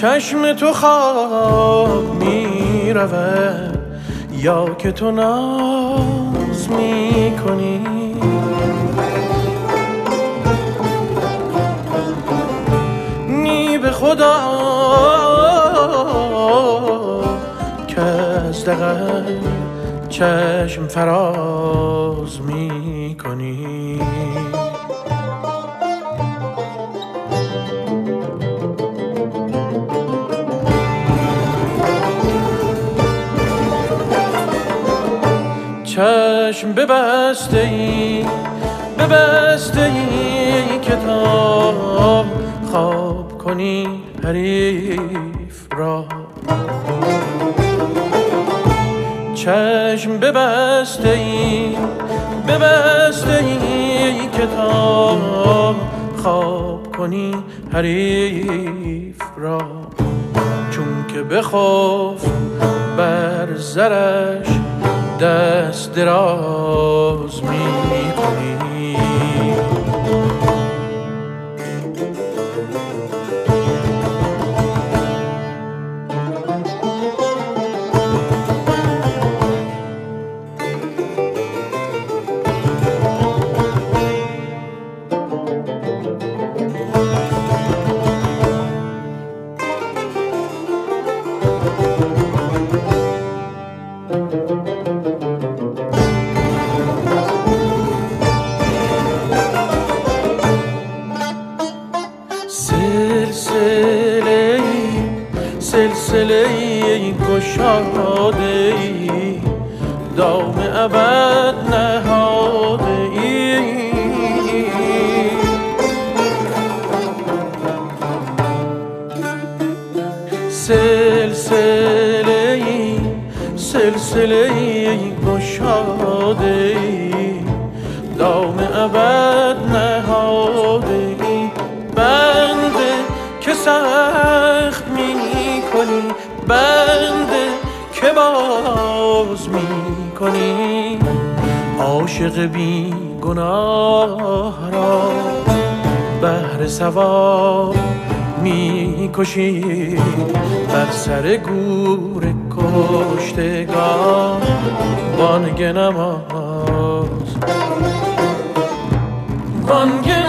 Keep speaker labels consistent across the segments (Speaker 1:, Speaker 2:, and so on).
Speaker 1: چشم تو خواب می یا که تو ناز می کنی نی به خدا که از چشم فراز می کنی چشم ببسته ای ببسته ای که تا خواب کنی حریف را. چشم ببسته ای ببسته ای که تا خواب کنی حریف را. چون که بخوف بر زرش دست دراز می ای گشاده ای. دام ابد نهاده ای. سلسله ای سلسله ای گشاده ای. دام ابد باز می کنی عاشق بی گناه را بهر سوار می کشی بر سر گور کشتگان بانگ نماز. بانگ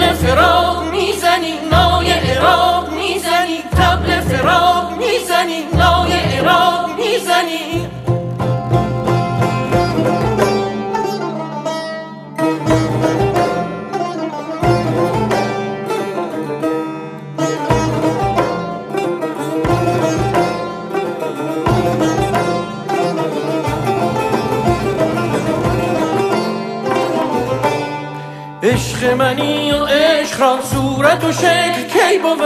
Speaker 1: تبل فراق می‌زنی نای عراق می‌زنی تبل فراق می‌زنی. عشق منی و عشق را صورت و شکل کی بود؟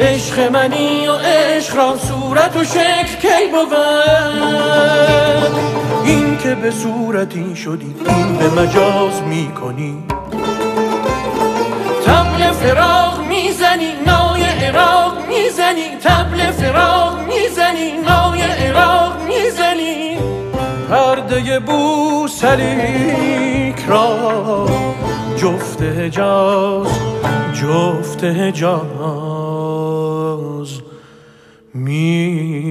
Speaker 1: عشق منی و عشق را صورت و شکل کی بود؟ این که به صورتی شدی این به مجاز می‌کنی. تبل فراق می‌زنی نای عراق می‌زنی. تبل فراغ می‌زنی نای پرده بوسلیک را. جفت حجاز جفت حجاز می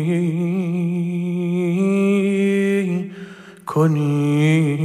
Speaker 1: کنی.